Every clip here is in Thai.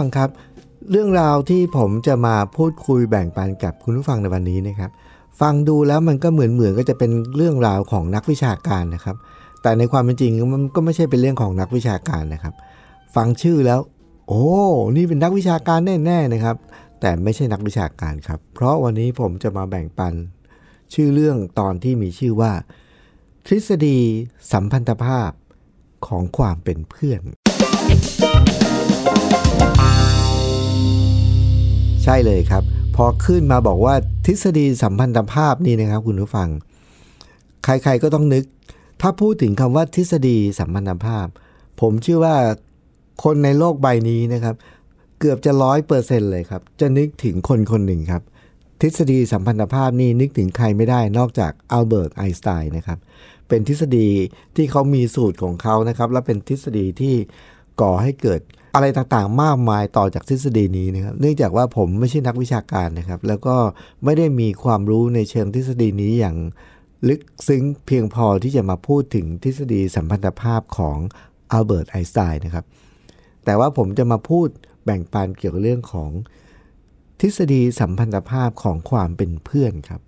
ผู้ฟังครับ เรื่องราวที่ผมจะมาพูดคุยแบ่งปันกับคุณผู้ฟังในวันนี้นะครับ ฟังดูแล้วมันก็เหมือนเหมือนก็จะเป็นเรื่องราวของนักวิชาการนะครับ แต่ในความเป็นจริงมันก็ไม่ใช่เป็นเรื่องของนักวิชาการนะครับ ฟังชื่อแล้ว โอ้นี่เป็นนักวิชาการแน่ๆนะครับ แต่ไม่ใช่นักวิชาการครับ เพราะวันนี้ผมจะมาแบ่งปัน ชื่อเรื่องตอนที่มีชื่อว่า ทฤษฎีสัมพันธภาพของความเป็นเพื่อน ใช่เลยครับ พอขึ้นมาบอกว่าทฤษฎีสัมพันธภาพนี่นะครับคุณผู้ฟัง ใครๆก็ต้องนึก ถ้าพูดถึงคำว่าทฤษฎีสัมพันธภาพ ผมเชื่อว่าคนในโลกใบนี้นะครับ เกือบจะร้อยเปอร์เซ็นเลยครับ จะนึกถึงคนคนหนึ่งครับ ทฤษฎีสัมพันธภาพนี่นึกถึงใครไม่ได้นอกจากอัลเบิร์ตไอน์สไตน์นะครับ เป็นทฤษฎีที่เขามีสูตรของเขานะครับ และเป็นทฤษฎีที่ก่อให้เกิด อะไรต่างๆ มากมายต่อจากทฤษฎีนี้นะครับ เนื่องจากว่าผมไม่ใช่นักวิชาการนะครับ แล้วก็ไม่ได้มีความรู้ในเชิงทฤษฎีนี้อย่างลึกซึ้งเพียงพอที่จะมาพูดถึงทฤษฎีสัมพันธภาพของอัลเบิร์ตไอน์สไตน์นะครับ แต่ว่าผมจะมาพูดแบ่งปันเกี่ยวกับเรื่องของทฤษฎีสัมพันธภาพของความเป็นเพื่อนครับ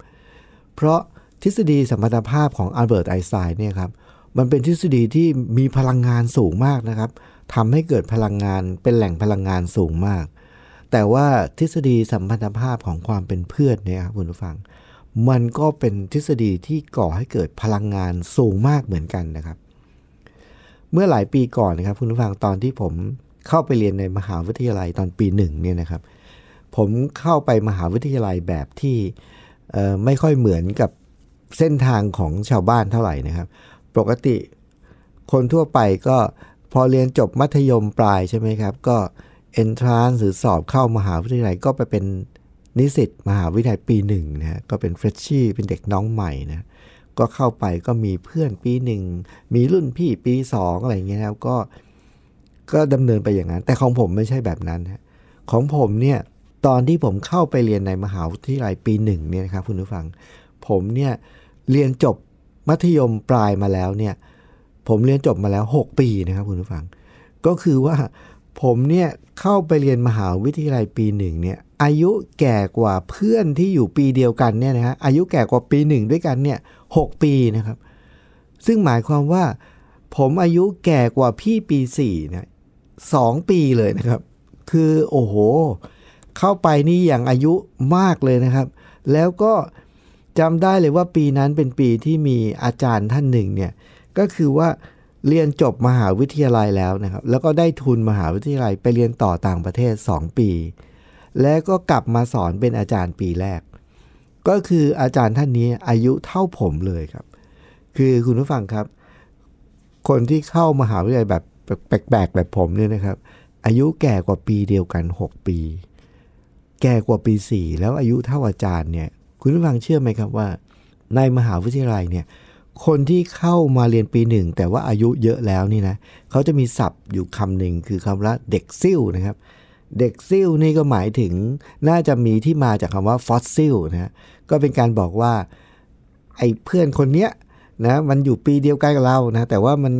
เพราะทฤษฎีสัมพันธภาพของอัลเบิร์ตไอน์สไตน์เนี่ยครับ มันเป็นทฤษฎีที่มีพลังงานสูงมากนะครับ ทำให้เกิดพลังงานเป็นแหล่งพลังงานสูงมาก แต่ว่าทฤษฎีสัมพันธภาพของความเป็นเพื่อนเนี่ยครับคุณผู้ฟัง มันก็เป็นทฤษฎีที่ก่อให้เกิดพลังงานสูงมากเหมือนกันนะครับ เมื่อหลายปีก่อนนะครับคุณผู้ฟังตอนที่ผมเข้าไปเรียนในมหาวิทยาลัยตอนปีหนึ่งเนี่ยนะครับ ผมเข้าไปมหาวิทยาลัยแบบที่ไม่ค่อยเหมือนกับเส้นทางของชาวบ้านเท่าไหร่นะครับ ปกติคนทั่วไปก็ พอเรียนจบมัธยมปลายใช่ไหมครับ ก็ entrance หรือสอบเข้ามหาวิทยาลัยก็ไปเป็นนิสิตมหาวิทยาลัยปีหนึ่งนะก็เป็นเฟรชชี่เป็นเด็กน้องใหม่นะก็เข้าไปก็มีเพื่อนปีหนึ่งมีรุ่นพี่ปีสองอะไรเงี้ยครับก็ก็ดำเนินไปอย่างนั้น แต่ของผมไม่ใช่แบบนั้นฮะของผมเนี่ยตอนที่ผมเข้าไปเรียนในมหาวิทยาลัยปีหนึ่งเนี่ยนะครับคุณผู้ฟัง ผมเนี่ยเรียนจบมัธยมปลายมาแล้วเนี่ย ผมเรียนจบมาแล้ว 6 ปีนะครับคุณผู้ฟัง ก็คือว่าผมเนี่ยเข้าไปเรียนมหาวิทยาลัยปีหนึ่งเนี่ยอายุแก่กว่าเพื่อนที่อยู่ปีเดียวกันเนี่ยนะฮะอายุแก่กว่าปีหนึ่งด้วยกันเนี่ยหปีนะครับ ซึ่งหมายความว่า ผมอายุแก่กว่าพี่ปี4นะสองปีเลยนะครับ คือโอ้โห เข้าไปนี่อย่างอายุมากเลยนะครับ แล้วก็จำได้เลยว่าปีนั้นเป็นปีที่มีอาจารย์ท่านหนึ่งเนี่ย ก็คือว่าเรียนจบมหาวิทยาลัยแล้วนะครับ แล้วก็ได้ทุนมหาวิทยาลัยไปเรียนต่อต่างประเทศ 2 ปี แล้วก็กลับมาสอนเป็นอาจารย์ปีแรก ก็คืออาจารย์ท่านนี้อายุเท่าผมเลยครับ คือคุณผู้ฟังครับ คนที่เข้ามหาวิทยาลัยแบบแปลกๆแบบผมเนี่ยนะครับ อายุแก่กว่าปีเดียวกัน 6 ปี แก่กว่าปี 4 แล้วอายุเท่าอาจารย์เนี่ย คุณผู้ฟังเชื่อไหมครับว่า ในมหาวิทยาลัยเนี่ย คนที่เข้ามาเรียนปีหนึ่งแต่ว่าอายุเยอะแล้วนี่นะเขาจะมีศัพท์อยู่คำหนึ่งคือคำว่าเด็กซิ่วนะครับ เด็กซิ่วนี่ก็หมายถึงน่าจะมีที่มาจากคำว่าฟอสซิลนะก็เป็นการบอกว่าไอ้เพื่อนคนเนี้ยนะมันอยู่ปีเดียวกันกับเรานะแต่ว่ามัน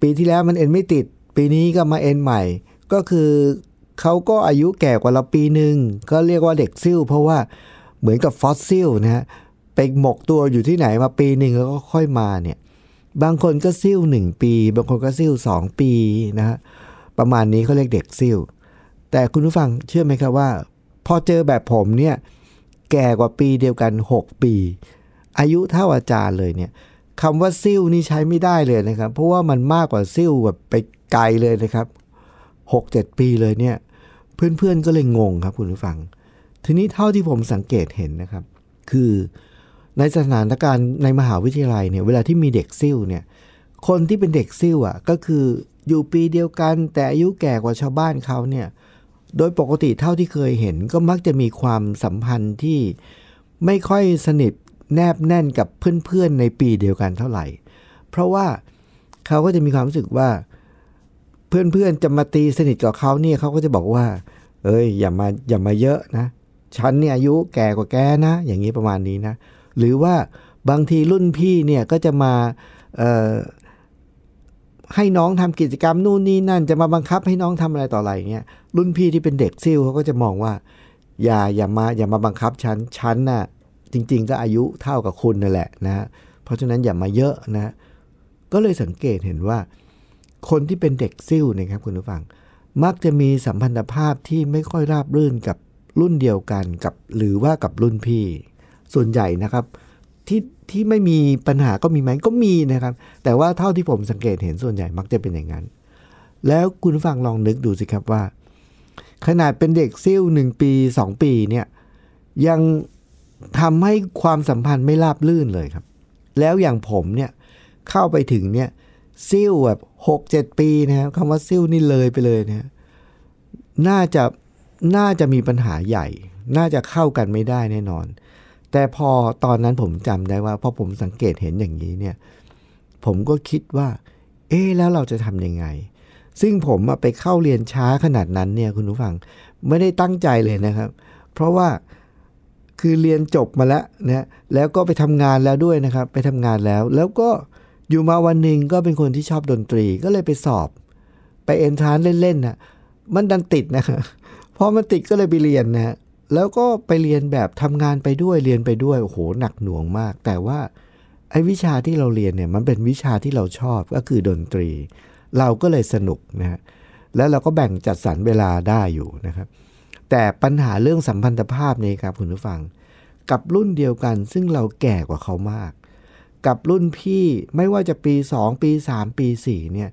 ปีที่แล้วมันเอ็นไม่ติด ปีนี้ก็มาเอ็นใหม่ ก็คือเขาก็อายุแก่กว่าเราปีหนึ่งก็เรียกว่าเด็กซิ่วเพราะว่าเหมือนกับฟอสซิลนะฮะ ไปหมกตัวอยู่ที่ไหนมาปีหนึ่งแล้วก็ค่อยมาเนี่ย บางคนก็ซิ่วหนึ่งปี บางคนก็ซิ่วสองปีนะฮะประมาณนี้เขาเรียกเด็กซิ่วแต่คุณผู้ฟังเชื่อไหมครับว่า พอเจอแบบผมเนี่ยแก่กว่าปีเดียวกัน 6 ปี อายุเท่าอาจารย์เลยเนี่ยคำว่าซิ่วนี่ใช้ไม่ได้เลยนะครับ เพราะว่ามันมากกว่าซิ่วแบบไปไกลเลยนะครับ6-7 ปีเลยเนี่ย เพื่อนๆก็เลยงงครับคุณผู้ฟัง ทีนี้เท่าที่ผมสังเกตเห็นนะครับ คือ ในสถานการณ์ในมหาวิทยาลัยเนี่ยเวลาที่มีเด็กซิ่วเนี่ยคนที่เป็นเด็กซิ่วอะก็คืออยู่ปีเดียวกัน แต่อายุแก่กว่าชาวบ้านเขาเนี่ยโดยปกติเท่าที่เคยเห็น ก็มักจะมีความสัมพันธ์ที่ไม่ค่อยสนิทแนบแน่นกับเพื่อนๆในปีเดียวกันเท่าไหร่ เพราะว่าเขาก็จะมีความรู้สึกว่า เพื่อนๆจะมาตีสนิทกับเขาเนี่ยเขาก็จะบอกว่า เอ้ยอย่ามาอย่ามาเยอะนะ ฉันเนี่ยอายุแก่กว่าแกนะ อย่างนี้ประมาณนี้นะ หรือว่าบางทีรุ่นพี่เนี่ยก็จะมาให้น้องทำกิจกรรมนู่นนี่นั่น จะมาบังคับให้น้องทำอะไรต่ออะไรเงี้ยรุ่นพี่ที่เป็นเด็กซิ่วเขาก็จะมองว่า อย่าอย่ามาอย่ามาบังคับฉันฉันน่ะจริง ๆ ก็อายุเท่ากับคุณนั่นแหละนะเพราะฉะนั้นอย่ามาเยอะนะ ก็เลยสังเกตเห็นว่า คนที่เป็นเด็กซิ่วนะครับคุณผู้ฟัง มักจะมีสัมพันธภาพที่ไม่ค่อยราบรื่นกับรุ่นเดียวกันกับ หรือว่ากับรุ่นพี่ ส่วนใหญ่นะครับที่ที่ไม่มีปัญหาก็มีไหมก็มีนะครับ แต่ว่าเท่าที่ผมสังเกตเห็นส่วนใหญ่มักจะเป็นอย่างนั้น แล้วคุณฟังลองนึกดูสิครับว่า ขนาดเป็นเด็กซิ่วหนึ่งปีสองปีเนี่ยยังทำให้ความสัมพันธ์ไม่ราบลื่นเลยครับ แล้วอย่างผมเนี่ยเข้าไปถึงเนี่ยซิ่วแบบหกเจ็ดปีนะครับคำว่าซิ่วนี่เลยไปเลยนะน่าจะน่าจะมีปัญหาใหญ่ น่าจะเข้ากันไม่ได้แน่นอน แต่พอตอนนั้นผมจำได้ว่าพอผมสังเกตเห็นอย่างนี้เนี่ย ผมก็คิดว่า เอ๊แล้วเราจะทำยังไง ซึ่งผมไปเข้าเรียนช้าขนาดนั้นเนี่ยคุณผู้ฟังไม่ได้ตั้งใจเลยนะครับ เพราะว่าคือเรียนจบมาแล้วนะแล้วก็ไปทำงานแล้วด้วยนะครับ ไปทำงานแล้ว แล้วก็อยู่มาวันหนึ่งก็เป็นคนที่ชอบดนตรีก็เลยไปสอบ ไปเอนทรานเล่นๆนะมันดันติดนะครับพอมันติดก็เลยไปเรียนนะ แล้วก็ไปเรียนแบบทำงานไปด้วยเรียนไปด้วยโอ้โหหนักหน่วงมาก แต่ว่าไอ้วิชาที่เราเรียนเนี่ยมันเป็นวิชาที่เราชอบก็คือดนตรี เราก็เลยสนุกนะฮะแล้วเราก็แบ่งจัดสรรเวลาได้อยู่นะครับ แต่ปัญหาเรื่องสัมพันธภาพนี้ครับคุณผู้ฟัง กับรุ่นเดียวกันซึ่งเราแก่กว่าเขามาก กับรุ่นพี่ไม่ว่าจะปี 2 ปี 3 ปี 4 เนี่ย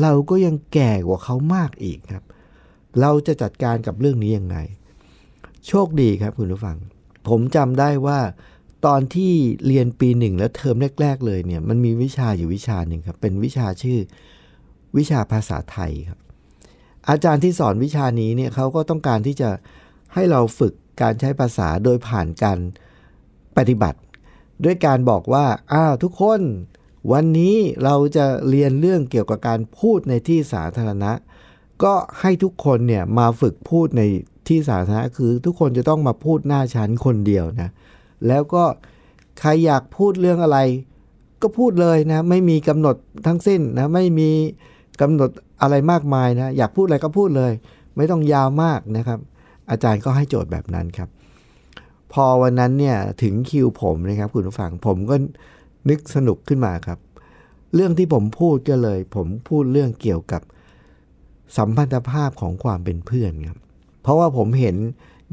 เราก็ยังแก่กว่าเขามากอีกครับ เราจะจัดการกับเรื่องนี้ยังไง โชคดีครับคุณผู้ฟัง ผมจำได้ว่าตอนที่เรียนปีหนึ่งแล้วเทอมแรก ๆ เลยเนี่ยมันมีวิชาอยู่วิชาหนึ่งครับ เป็นวิชาชื่อวิชาภาษาไทยครับ อาจารย์ที่สอนวิชานี้เนี่ยเขาก็ต้องการที่จะให้เราฝึกการใช้ภาษาโดยผ่านการปฏิบัติ ด้วยการบอกว่าอ้าวทุกคน วันนี้เราจะเรียนเรื่องเกี่ยวกับการพูดในที่สาธารณะ ก็ให้ทุกคนเนี่ยมาฝึกพูดใน ที่สาธารณะคือทุกคนจะต้องมาพูดหน้าชั้นคนเดียวนะแล้วก็ใครอยากพูดเรื่องอะไร ก็พูดเลยนะ ไม่มีกำหนดทั้งสิ้นนะไม่มีกำหนดอะไรมากมายนะอยากพูดอะไรก็พูดเลย ไม่ต้องยาวมากนะครับ อาจารย์ก็ให้โจทย์แบบนั้นครับ พอวันนั้นเนี่ยถึงคิวผมนะครับ คุณผู้ฟังผมก็นึกสนุกขึ้นมาครับ เรื่องที่ผมพูดก็เลย ผมพูดเรื่องเกี่ยวกับสัมพันธภาพของความเป็นเพื่อนครับ เพราะว่าผมเห็น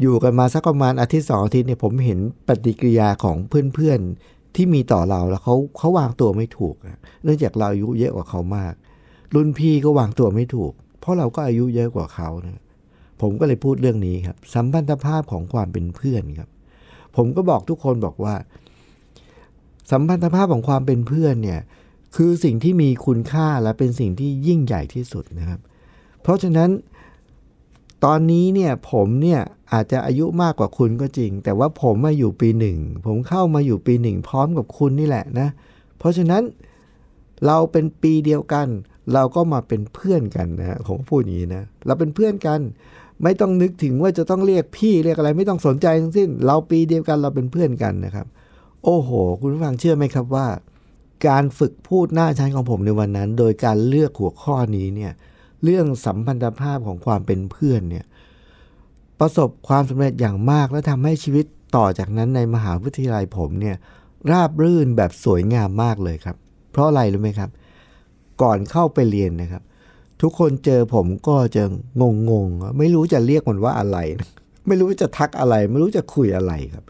อยู่กันมาสักประมาณอาทิตย์สองอาทิตย์เนี่ยผมเห็นปฏิกิริยาของเพื่อนๆที่มีต่อเราแล้วเขาเขาวางตัวไม่ถูก เนื่องจากเราอายุเยอะกว่าเขามาก รุ่นพี่ก็วางตัวไม่ถูก เพราะเราก็อายุเยอะกว่าเขานะผมก็เลยพูดเรื่องนี้ครับ สัมพันธภาพของความเป็นเพื่อนครับ ผมก็บอกทุกคนบอกว่า สัมพันธภาพของความเป็นเพื่อนเนี่ยคือสิ่งที่มีคุณค่าและเป็นสิ่งที่ยิ่งใหญ่ที่สุดนะครับ เพราะฉะนั้น ตอนนี้เนี่ยผมเนี่ยอาจจะอายุมากกว่าคุณก็จริง แต่ว่าผมมาอยู่ปีหนึ่งผมเข้ามาอยู่ปีหนึ่งพร้อมกับคุณนี่แหละนะ เพราะฉะนั้นเราเป็นปีเดียวกัน เราก็มาเป็นเพื่อนกันนะผมพูดอย่างนี้นะเราเป็นเพื่อนกัน ไม่ต้องนึกถึงว่าจะต้องเรียกพี่เรียกอะไร ไม่ต้องสนใจทั้งสิ้น เราปีเดียวกันเราเป็นเพื่อนกันนะครับ โอ้โห คุณผู้ฟังเชื่อไหมครับว่า การฝึกพูดหน้าชั้นของผมในวันนั้น โดยการเลือกหัวข้อนี้เนี่ย เรื่องสัมพันธภาพของความเป็นเพื่อนเนี่ยประสบความสำเร็จอย่างมากและทำให้ชีวิตต่อจากนั้นในมหาวิทยาลัยผมเนี่ยราบรื่นแบบสวยงามมากเลยครับ เพราะอะไรรู้ไหมครับ ก่อนเข้าไปเรียนนะครับ ทุกคนเจอผมก็จะงงงไม่รู้จะเรียกมันว่าอะไร ไม่รู้จะทักอะไร ไม่รู้จะคุยอะไรครับ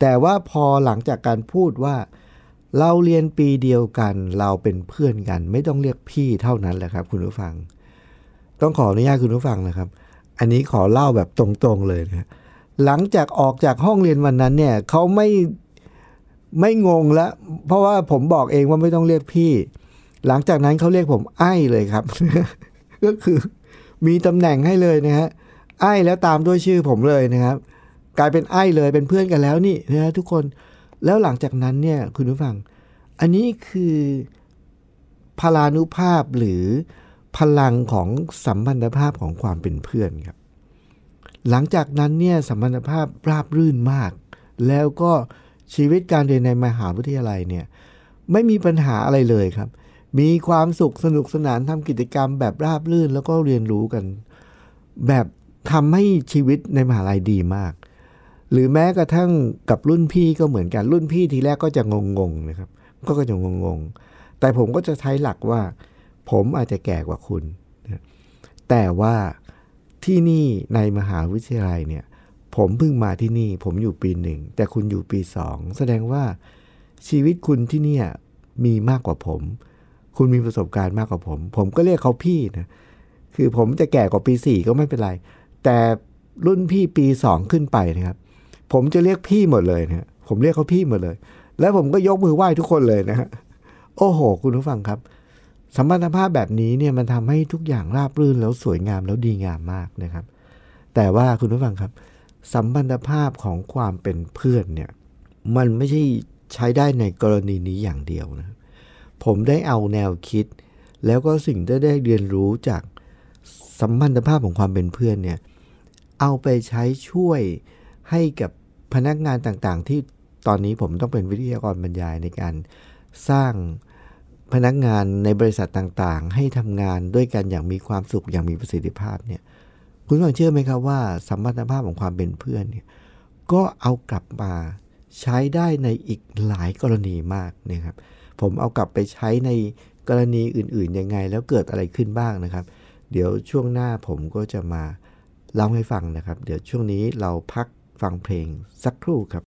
แต่ว่าพอหลังจากการพูดว่า เราเรียนปีเดียวกัน เราเป็นเพื่อนกัน ไม่ต้องเรียกพี่เท่านั้นแหละครับ คุณผู้ฟัง ต้องขออนุญาตคุณผู้ฟังนะครับ อันนี้ขอเล่าแบบตรงๆเลยนะหลังจากออกจากห้องเรียนวันนั้นเนี่ยเขาไม่ไม่งงแล้ว เพราะว่าผมบอกเองว่าไม่ต้องเรียกพี่ หลังจากนั้นเขาเรียกผมไอ้เลยครับ ก็คือมีตำแหน่งให้เลยนะฮะไอ้แล้วตามด้วยชื่อผมเลยนะครับ กลายเป็นไอ้เลยเป็นเพื่อนกันแล้วนี่นะทุกคนแล้วหลังจากนั้นเนี่ยคุณผู้ฟัง อันนี้คือพลานุภาพหรือ พลังของสัมพันธภาพของความเป็นเพื่อนครับ หลังจากนั้นเนี่ยสัมพันธภาพราบรื่นมาก แล้วก็ชีวิตการเรียนในมหาวิทยาลัยเนี่ยไม่มีปัญหาอะไรเลยครับ มีความสุขสนุกสนานทำกิจกรรมแบบราบรื่นแล้วก็เรียนรู้กัน แบบทำให้ชีวิตในมหาลัยดีมาก หรือแม้กระทั่งกับรุ่นพี่ก็เหมือนกันรุ่นพี่ทีแรกก็จะงงๆนะครับ ก็ก็จะงงๆแต่ผมก็จะใช้หลักว่า ผมอาจจะแก่กว่าคุณนะแต่ว่าที่นี่ในมหาวิทยาลัยเนี่ย ผมเพิ่งมาที่นี่ ผมอยู่ปีหนึ่ง แต่คุณอยู่ปีสอง แสดงว่าชีวิตคุณที่เนี่ยมีมากกว่าผม คุณมีประสบการณ์มากกว่าผม ผมก็เรียกเขาพี่นะ คือผมจะแก่กว่าปีสี่ก็ไม่เป็นไร แต่รุ่นพี่ปีสองขึ้นไปนะครับ ผมจะเรียกพี่หมดเลยนะผมเรียกเขาพี่หมดเลย แล้วผมก็ยกมือไหว้ทุกคนเลยนะฮะ โอ้โห คุณผู้ฟังครับ สัมพันธภาพแบบนี้เนี่ยมันทำให้ทุกอย่างราบรื่นแล้วสวยงามแล้วดีงามมากนะครับ แต่ว่าคุณผู้ฟังครับ สัมพันธภาพของความเป็นเพื่อนเนี่ยมันไม่ใช่ใช้ได้ในกรณีนี้อย่างเดียวนะผมได้เอาแนวคิด แล้วก็สิ่งที่ได้เรียนรู้จากสัมพันธภาพของความเป็นเพื่อนเนี่ยเอาไปใช้ช่วยให้กับพนักงานต่างๆ ที่ตอนนี้ผมต้องเป็นวิทยากรบรรยายในการสร้าง พนักงานในบริษัทต่างๆ ให้ทำงานด้วยกันอย่างมีความสุขอย่างมีประสิทธิภาพเนี่ยคุณฟังเชื่อไหมครับว่าสมพันธภาพของความเป็นเพื่อนเนี่ยก็เอากลับมาใช้ได้ในอีกหลายกรณีมากนะครับ ผมเอากลับไปใช้ในกรณีอื่นๆยังไง แล้วเกิดอะไรขึ้นบ้างนะครับ เดี๋ยวช่วงหน้าผมก็จะมาเล่าให้ฟังนะครับ เดี๋ยวช่วงนี้เราพักฟังเพลงสักครู่ครับ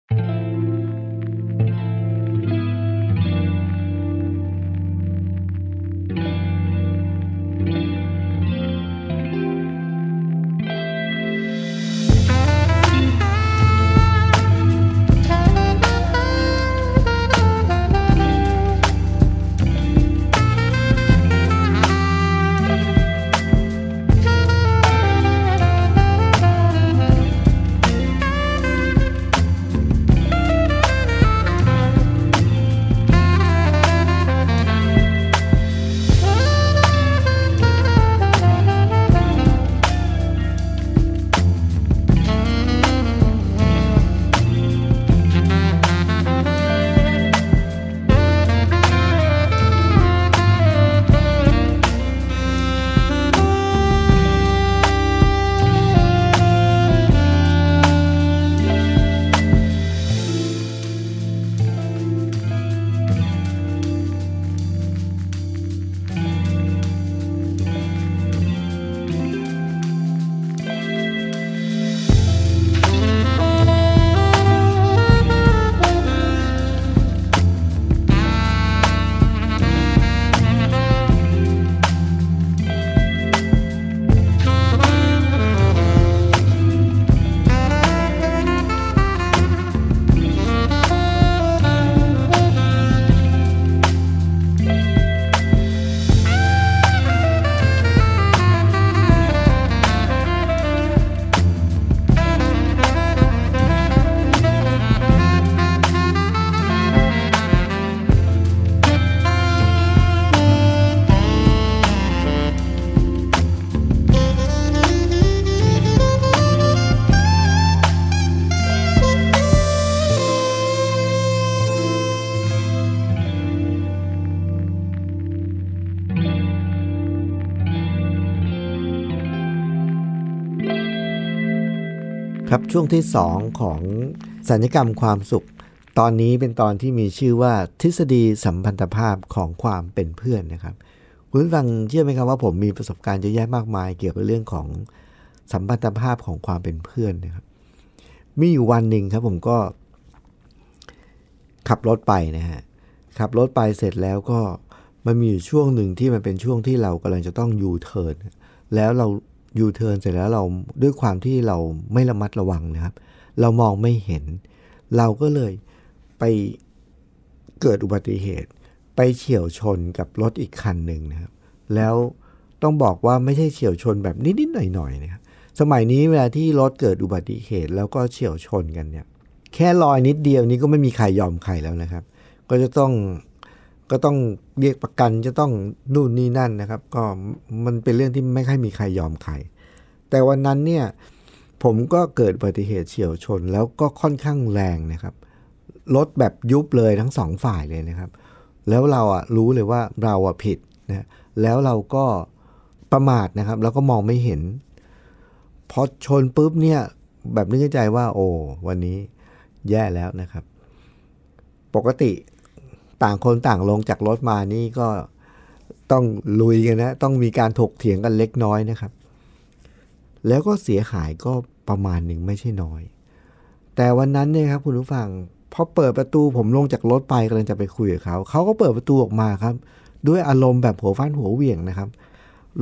ครับช่วงที่ 2 ของสัญญกรรมความสุข ตอนนี้เป็นตอนที่มีชื่อว่าทฤษฎีสัมพันธภาพของความเป็นเพื่อนนะครับ คุณฟังเชื่อไหมครับว่าผมมีประสบการณ์เยอะแยะมากมาย เกี่ยวกับเรื่องของสัมพันธภาพของความเป็นเพื่อนนะครับ มีอยู่วันหนึ่งครับผมก็ ขับรถไปนะฮะขับรถไปเสร็จแล้วก็มันมีอยู่ช่วงหนึ่งที่มันเป็นช่วงที่เรากำลังจะต้องยูเทิร์นแล้วเรา ยูเทิร์นเสร็จแล้วเราด้วยความที่เราไม่ระมัดระวังนะครับ เรามองไม่เห็น เราก็เลยไปเกิดอุบัติเหตุ ไปเฉียวชนกับรถอีกคันหนึ่งนะครับ แล้วต้องบอกว่าไม่ใช่เฉียวชนแบบนิดๆหน่อยๆนะครับสมัยนี้เวลาที่รถเกิดอุบัติเหตุแล้วก็เฉียวชนกันเนี่ย แค่รอยนิดเดียวนี้ก็ไม่มีใครยอมใครแล้วนะครับ ก็จะต้อง ก็ต้องเรียกประกันจะต้องนู่นนี่นั่นนะครับ ก็มันเป็นเรื่องที่ไม่ค่อยมีใครยอมใคร แต่วันนั้นเนี่ยผมก็เกิดอุบัติเหตุเฉียวชน แล้วก็ค่อนข้างแรงนะครับรถแบบยุบเลยทั้งสองฝ่ายเลยนะครับ แล้วเราอะรู้เลยว่าเราอะผิดนะแล้วเราก็ประมาทนะครับ แล้วก็มองไม่เห็นพอชนปุ๊บเนี่ยแบบนึกในใจว่า โอ้วันนี้แย่แล้วนะครับ ปกติ ต่างคนต่างลงจากรถมานี่ก็ต้องลุยกันนะ ต้องมีการถกเถียงกันเล็กน้อยนะครับ แล้วก็เสียหายก็ประมาณหนึ่งไม่ใช่น้อย แต่วันนั้นเนี่ยครับคุณผู้ฟังพอเปิดประตูผมลงจากรถไปกำลังจะไปคุยกับเขา เขาก็เปิดประตูออกมาครับ ด้วยอารมณ์แบบหัวฟันหัวเวี่ยงนะครับ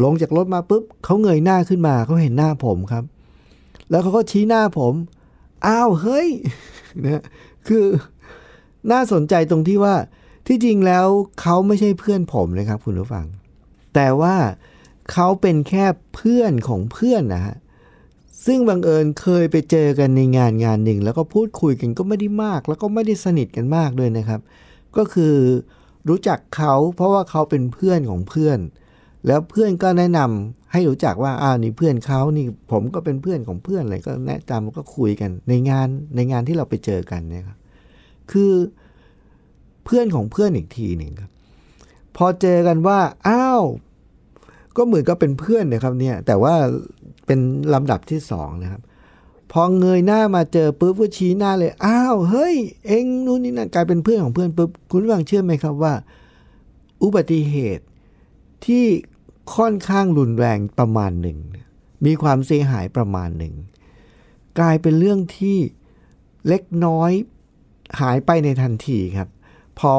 ลงจากรถมาปุ๊บเขาเงยหน้าขึ้นมาเขาเห็นหน้าผมครับ แล้วเขาก็ชี้หน้าผมอ้าวเฮ้ยนะคือน่าสนใจตรงที่ว่า ที่จริงแล้วเขาไม่ใช่เพื่อนผมนะครับ คุณผู้ฟัง แต่ว่าเขาเป็นแค่เพื่อนของเพื่อนนะฮะซึ่งบังเอิญเคยไปเจอกันในงานงานหนึ่ง แล้วก็พูดคุยกันก็ไม่ได้มาก แล้วก็ไม่ได้สนิทกันมากด้วยนะครับ ก็คือรู้จักเขาเพราะว่าเขาเป็นเพื่อนของเพื่อน แล้วเพื่อนก็แนะนำให้รู้จักว่าอ้าวนี่เพื่อนเขานี่ผมก็เป็นเพื่อนของเพื่อนอะไรก็แนะนำก็คุยกันในงานในงานที่เราไปเจอกันเนี่ยครับคือ เพื่อนของเพื่อนอีกทีหนึ่งครับ พอเจอกันว่าอ้าวก็เหมือนก็เป็นเพื่อนนะครับเนี่ยแต่ว่าเป็นลำดับที่สองนะครับ พอเงยหน้ามาเจอปุ๊บก็ชี้หน้าเลยอ้าวเฮ้ย เองนู่นนี่นั่นกลายเป็นเพื่อนของเพื่อนปุ๊บคุณฟังเชื่อไหมครับว่า อุบัติเหตุที่ค่อนข้างรุนแรงประมาณหนึ่ง มีความเสียหายประมาณหนึ่ง กลายเป็นเรื่องที่เล็กน้อยหายไปในทันทีครับ พอ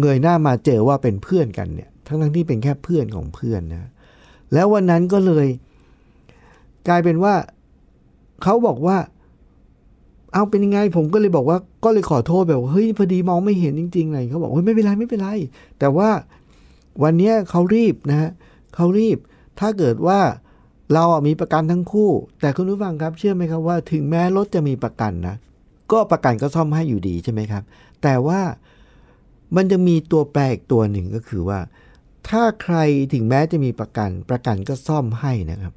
เงยหน้ามาเจอว่าเป็นเพื่อนกันเนี่ย ทั้งทั้งที่เป็นแค่เพื่อนของเพื่อนนะ แล้ววันนั้นก็เลย กลายเป็นว่าเขาบอกว่า เอาเป็นยังไง ผมก็เลยบอกว่า ก็เลยขอโทษแบบเฮ้ยพอดีมองไม่เห็นจริงๆเลยเขาบอกเฮ้ยไม่เป็นไรไม่เป็นไร แต่ว่าวันนี้เขารีบนะฮะเขารีบ ถ้าเกิดว่าเราอะมีประกันทั้งคู่ แต่คุณผู้ฟังครับ เชื่อไหมครับว่า ถึงแม้รถจะมีประกันนะก็ประกันก็ซ่อมให้อยู่ดีใช่ไหมครับ แต่ว่า มันจะมีตัวแปรอีกตัวหนึ่งก็คือว่า ถ้าใครถึงแม้จะมีประกัน ประกันก็ซ่อมให้นะครับ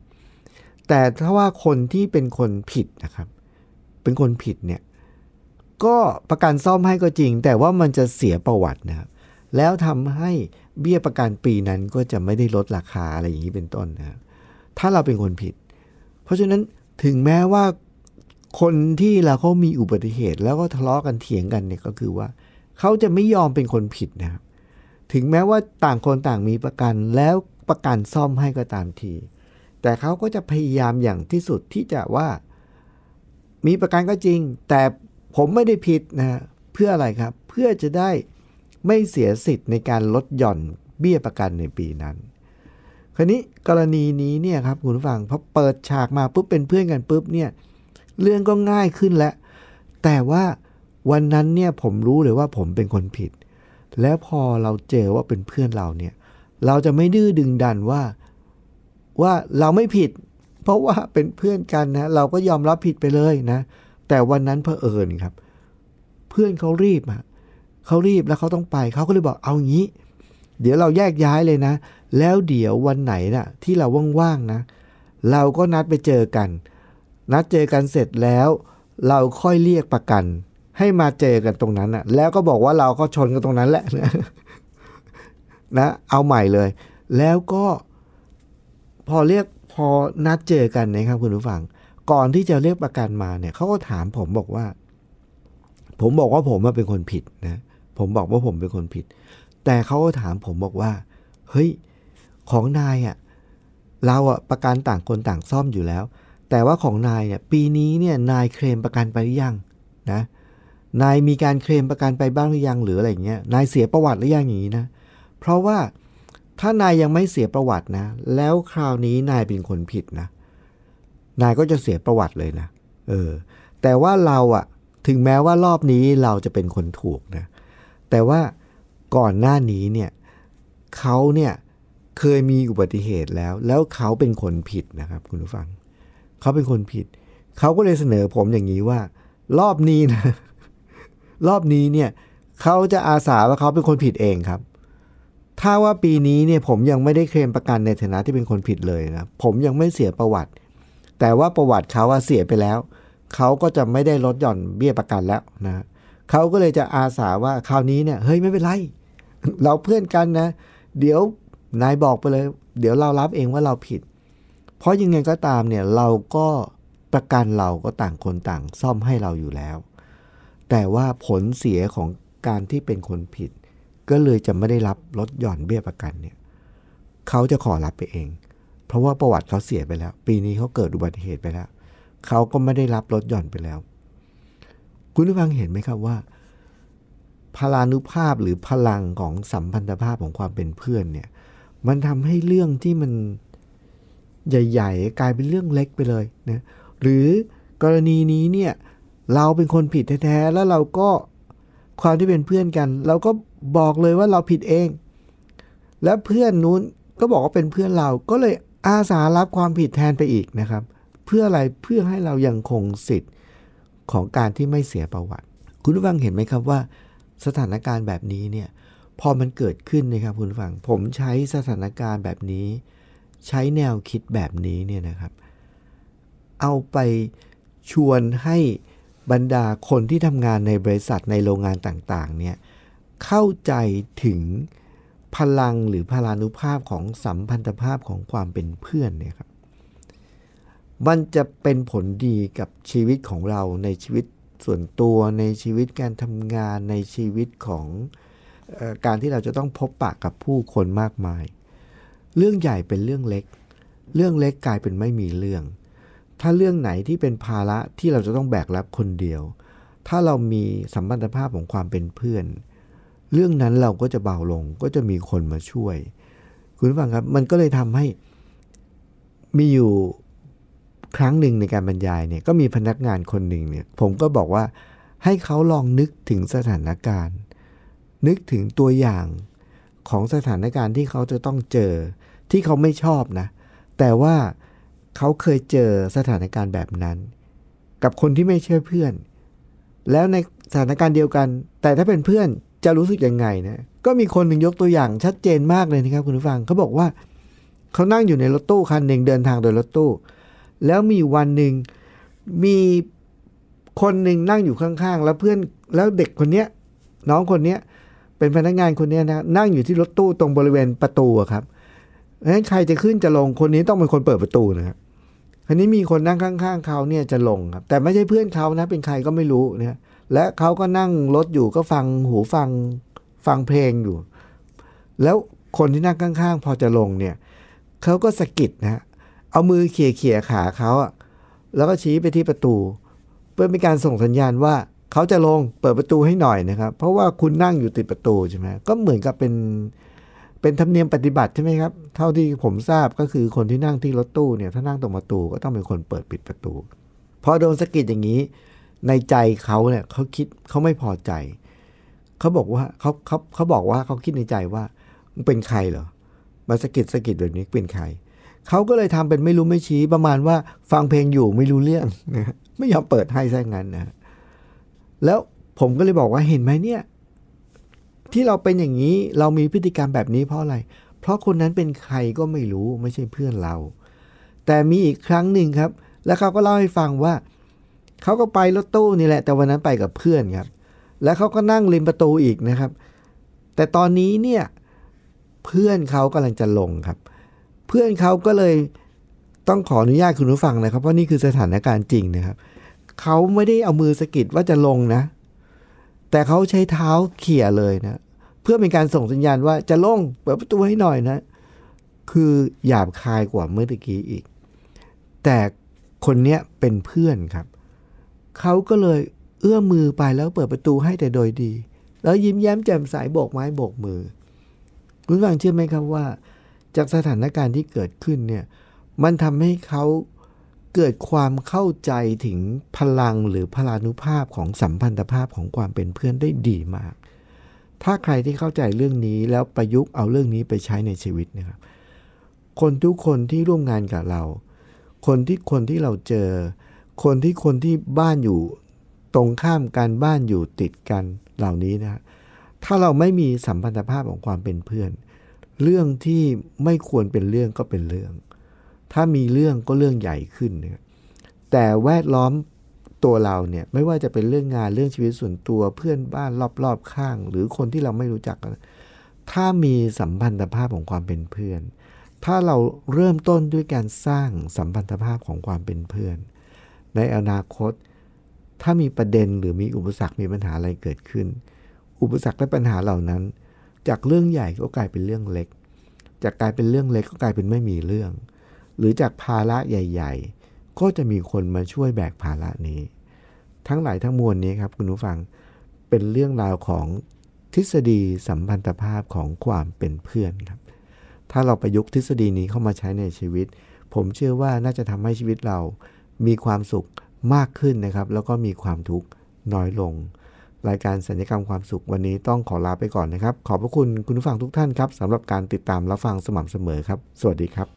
แต่ถ้าว่าคนที่เป็นคนผิดนะครับ เป็นคนผิดเนี่ยก็ประกันซ่อมให้ก็จริง แต่ว่ามันจะเสียประวัตินะครับแล้วทำให้เบี้ยประกันปีนั้นก็จะไม่ได้ลดราคาอะไรอย่างนี้เป็นต้นนะครับถ้าเราเป็นคนผิด เพราะฉะนั้นถึงแม้ว่าคนที่เราเขามีอุบัติเหตุแล้วก็ทะเลาะกันเถียงกันเนี่ยก็คือว่า เขาจะไม่ยอมเป็นคนผิดนะครับถึงแม้ว่าต่างคนต่างมีประกันแล้วประกันซ่อมให้ก็ตามที แต่เขาก็จะพยายามอย่างที่สุดที่จะว่า มีประกันก็จริง แต่ผมไม่ได้ผิดนะเพื่ออะไรครับ เพื่อจะได้ไม่เสียสิทธิ์ในการลดหย่อนเบี้ยประกันในปีนั้นคราวนี้กรณีนี้เนี่ยครับคุณผู้ฟังพอเปิดฉากมาปุ๊บเป็นเพื่อนกันปุ๊บเนี่ยเรื่องก็ง่ายขึ้นแล้ว แต่ว่า วันนั้นเนี่ยผมรู้เลยว่าผมเป็นคนผิด แล้วพอเราเจอว่าเป็นเพื่อนเราเนี่ย เราจะไม่ดื้อดึงดันว่าว่าเราไม่ผิด เพราะว่าเป็นเพื่อนกันนะ เราก็ยอมรับผิดไปเลยนะ แต่วันนั้นเพอเอิญครับ เพื่อนเขารีบอะเขารีบแล้วเขาต้องไปเขาก็เลยบอกเอางี้ เดี๋ยวเราแยกย้ายเลยนะ แล้วเดี๋ยววันไหนนะ่ะ ที่เราว่างๆนะ เราก็นัดไปเจอกัน นัดเจอกันเสร็จแล้ว เราค่อยเรียกประกัน ให้มาเจอกันตรงนั้นนะแล้วก็บอกว่าเราก็ชนกันตรงนั้นแหละนะนะเอาใหม่เลย แล้วก็พอเรียกพอนัดเจอกันนะครับคุณผู้ฟัง ก่อนที่จะเรียกประกันมาเนี่ยเขาก็ถามผมบอกว่า ผมบอกว่าผมเป็นคนผิดนะ ผมบอกว่าผมเป็นคนผิด แต่เขาก็ถามผมบอกว่า เฮ้ย ของนายอะ่ะเราอะ่ะประกันต่างคนต่างซ่อมอยู่แล้ว แต่ว่าของนายเนี่ยปีนี้เนี่ยนายเคลมประกันไปหรือยังนะ นายมีการเคลมประกันไปบ้างหรือยังหรืออะไรเงี้ยนายเสียประวัติหรือยังอย่างนี้นะ เพราะว่าถ้านายยังไม่เสียประวัตินะ แล้วคราวนี้นายเป็นคนผิดนะ นายก็จะเสียประวัติเลยนะเออแต่แต่ว่าเราอะถึงแม้ว่ารอบนี้เราจะเป็นคนถูกนะ แต่ว่าก่อนหน้านี้เนี่ยเขาเนี่ยเคยมีอุบัติเหตุแล้ว แล้วเขาเป็นคนผิดนะครับ คุณผู้ฟัง เขาเป็นคนผิด เขาก็เลยเสนอผมอย่างนี้ว่า รอบนี้นะ รอบนี้เนี่ยเขาจะอาสาว่าเขาเป็นคนผิดเองครับ ถ้าว่าปีนี้เนี่ยผมยังไม่ได้เคลมประกันในฐานะที่เป็นคนผิดเลยนะผมยังไม่เสียประวัติ แต่ว่าประวัติเขาอะเสียไปแล้วเขาก็จะไม่ได้ลดหย่อนเบี้ยประกันแล้วนะเขาก็เลยจะอาสาว่าคราวนี้เนี่ยเฮ้ยไม่เป็นไร เราเพื่อนกันนะ เดี๋ยวนายบอกไปเลย เดี๋ยวเรารับเองว่าเราผิด เพราะยังไงก็ตามเนี่ยเราก็ประกันเราก็ต่างคนต่างซ่อมให้เราอยู่แล้ว แต่ว่าผลเสียของการที่เป็นคนผิด ก็เลยจะไม่ได้รับลดหย่อนเบี้ยประกันเนี่ยเขาจะขอรับไปเอง เพราะว่าประวัติเขาเสียไปแล้ว ปีนี้เขาเกิดอุบัติเหตุไปแล้ว เขาก็ไม่ได้รับลดหย่อนไปแล้ว คุณผู้ฟังเห็นไหมครับว่า พลานุภาพหรือพลังของสัมพันธภาพของความเป็นเพื่อนเนี่ยมันทำให้เรื่องที่มันใหญ่ ๆ กลายเป็นเรื่องเล็กไปเลยนะหรือกรณีนี้เนี่ย เราเป็นคนผิดแท้ๆแล้วเราก็ความที่เป็นเพื่อนกัน เราก็บอกเลยว่าเราผิดเอง แล้วเพื่อนนู้นก็บอกว่าเป็นเพื่อนเราก็เลยอาสารับความผิดแทนไปอีกนะครับ เพื่ออะไรเพื่อให้เรายังคงสิทธิ์ของการที่ไม่เสียประวัติ คุณผู้ฟังเห็นไหมครับว่า สถานการณ์แบบนี้เนี่ยพอมันเกิดขึ้นนะครับคุณผู้ฟังผมใช้สถานการณ์แบบนี้ ใช้แนวคิดแบบนี้เนี่ยนะครับ เอาไปชวนให้ บรรดาคนที่ทำงานในบริษัทในโรงงานต่างๆเนี่ยเข้าใจถึงพลังหรือพลานุภาพของสัมพันธภาพของความเป็นเพื่อนเนี่ยครับมันจะเป็นผลดีกับชีวิตของเราในชีวิตส่วนตัวในชีวิตการทำงานในชีวิตของออการที่เราจะต้องพบปะกับผู้คนมากมาย เรื่องใหญ่เป็นเรื่องเล็ก เรื่องเล็กกลายเป็นไม่มีเรื่อง ถ้าเรื่องไหนที่เป็นภาระที่เราจะต้องแบกรับคนเดียว ถ้าเรามีสัมพันธภาพของความเป็นเพื่อน เรื่องนั้นเราก็จะเบาลงก็จะมีคนมาช่วย คุณฟังครับมันก็เลยทำให้มีอยู่ครั้งหนึ่งในการบรรยายเนี่ยก็มีพนักงานคนหนึ่งเนี่ยผมก็บอกว่าให้เขาลองนึกถึงสถานการณ์ นึกถึงตัวอย่างของสถานการณ์ที่เขาจะต้องเจอที่เขาไม่ชอบนะ แต่ว่า เขาเคยเจอสถานการณ์แบบนั้น กับคนที่ไม่เชื่อเพื่อน แล้วในสถานการณ์เดียวกัน แต่ถ้าเป็นเพื่อนจะรู้สึกยังไงนะก็มีคนหนึ่งยกตัวอย่างชัดเจนมากเลยนะครับคุณผู้ฟังเขาบอกว่าเขานั่งอยู่ในรถตู้คันหนึ่งเดินทางโดยรถตู้ แล้วมีวันหนึ่งมีคนหนึ่งนั่งอยู่ข้างๆ แล้วเพื่อนแล้วเด็กคนเนี้ย น้องคนเนี้ยเป็นพนักงานคนเนี้ยนะนั่งอยู่ที่รถตู้ตรงบริเวณประตูครับงั้นใครจะขึ้นจะลงคนนี้ต้องเป็นคนเปิดประตูนะครับ คันนี้มีคนนั่งข้างๆเขาเนี่ยจะลงครับ แต่ไม่ใช่เพื่อนเขานะ เป็นใครก็ไม่รู้นะและเขาก็นั่งรถอยู่ก็ฟังหูฟังฟังเพลงอยู่ แล้วคนที่นั่งข้างๆ พอจะลงเนี่ยเขาก็สะกิดนะฮะเอามือเขี่ยเขี่ยขาเขาอะแล้วก็ชี้ไปที่ประตู เพื่อเป็นการส่งสัญญาณว่าเขาจะลงเปิดประตูให้หน่อยนะครับ เพราะว่าคุณนั่งอยู่ติดประตูใช่ไหมก็เหมือนกับเป็น เป็นธรรมเนียมปฏิบัติใช่ไหมครับ เท่าที่ผมทราบก็คือคนที่นั่งที่รถตู้เนี่ยถ้านั่งตรงประตูก็ต้องเป็นคนเปิดปิดประตูพอโดนสะกิดอย่างนี้ ในใจเขาเนี่ยเขาคิดเขาไม่พอใจเขาบอกว่าเขาเขาเขาบอกว่าเขาคิดในใจว่ามึงเป็นใครเหรอมาสะกิดสะกิดแบบนี้เป็นใครเขาก็เลยทำเป็นไม่รู้ไม่ชี้ประมาณว่าฟังเพลงอยู่ไม่รู้เรื่องนะไม่ยอมเปิดให้ซะงั้นนะแล้วผมก็เลยบอกว่าเห็นไหมเนี่ย ที่เราเป็นอย่างนี้เรามีพฤติกรรมแบบนี้เพราะอะไร เพราะคนนั้นเป็นใครก็ไม่รู้ไม่ใช่เพื่อนเรา แต่มีอีกครั้งหนึ่งครับ แล้วเขาก็เล่าให้ฟังว่า เขาก็ไปรถตู้นี่แหละ แต่วันนั้นไปกับเพื่อนครับ แล้วเขาก็นั่งริมประตูอีกนะครับ แต่ตอนนี้เนี่ยเพื่อนเขากำลังจะลงครับ เพื่อนเขาก็เลยต้องขออนุญาตคุณผู้ฟังนะครับเพราะนี่คือสถานการณ์จริงนะครับ เขาไม่ได้เอามือสะกิดว่าจะลงนะ แต่เขาใช้เท้าเขี่ยเลยนะเพื่อเป็นการส่งสัญญาณว่าจะลงเปิดประตูให้หน่อยนะ คือหยาบคายกว่าเมื่อกี้อีก แต่คนเนี้ยเป็นเพื่อนครับ เขาก็เลยเอื้อมมือไปแล้วเปิดประตูให้แต่โดยดี แล้วยิ้มแย้มแจ่มใสโบกไม้โบกมือ คุณฟังเชื่อไหมครับว่า จากสถานการณ์ที่เกิดขึ้นเนี่ย มันทำให้เขา เกิดความเข้าใจถึงพลังหรือพลานุภาพของสัมพันธภาพของความเป็นเพื่อนได้ดีมาก ถ้าใครที่เข้าใจเรื่องนี้แล้วประยุกต์เอาเรื่องนี้ไปใช้ในชีวิตนะครับ คนทุกคนที่ร่วมงานกับเรา คนที่คนที่เราเจอ คนที่คนที่บ้านอยู่ตรงข้ามกันบ้านอยู่ติดกันเหล่านี้นะถ้าเราไม่มีสัมพันธภาพของความเป็นเพื่อน เรื่องที่ไม่ควรเป็นเรื่องก็เป็นเรื่อง ถ้ามีเรื่องก็เรื่องใหญ่ขึ้นนะแต่แวดล้อมตัวเราเนี่ยไม่ว่าจะเป็นเรื่องงานเรื่องชีวิตส่วนตัวเพื่อนบ้านรอบๆข้าง หรือคนที่เราไม่รู้จักกันถ้ามีสัมพันธภาพของความเป็นเพื่อน ถ้าเราเริ่มต้นด้วยการสร้างสัมพันธภาพของความเป็นเพื่อน ในอนาคต ถ้ามีประเด็นหรือมีอุปสรรคมีปัญหาอะไรเกิดขึ้น อุปสรรคและปัญหาเหล่านั้น จากเรื่องใหญ่ก็กลายเป็นเรื่องเล็ก จากกลายเป็นเรื่องเล็กก็กลายเป็นไม่มีเรื่อง หรือจากภาระใหญ่ ๆ ก็จะมีคนมาช่วยแบกภาระนี้ ทั้งหลายทั้งมวลนี้ครับคุณผู้ฟังเป็นเรื่องราวของทฤษฎีสัมพันธภาพของความเป็นเพื่อนครับ ถ้าเราประยุกต์ทฤษฎีนี้เข้ามาใช้ในชีวิต ผมเชื่อว่าน่าจะทำให้ชีวิตเรามีความสุขมากขึ้นนะครับ แล้วก็มีความทุกข์น้อยลง รายการสัญญกรรมความสุขวันนี้ต้องขอลาไปก่อนนะครับ ขอบพระคุณคุณผู้ฟังทุกท่านครับสำหรับการติดตามรับฟังสม่ำเสมอครับ สวัสดีครับ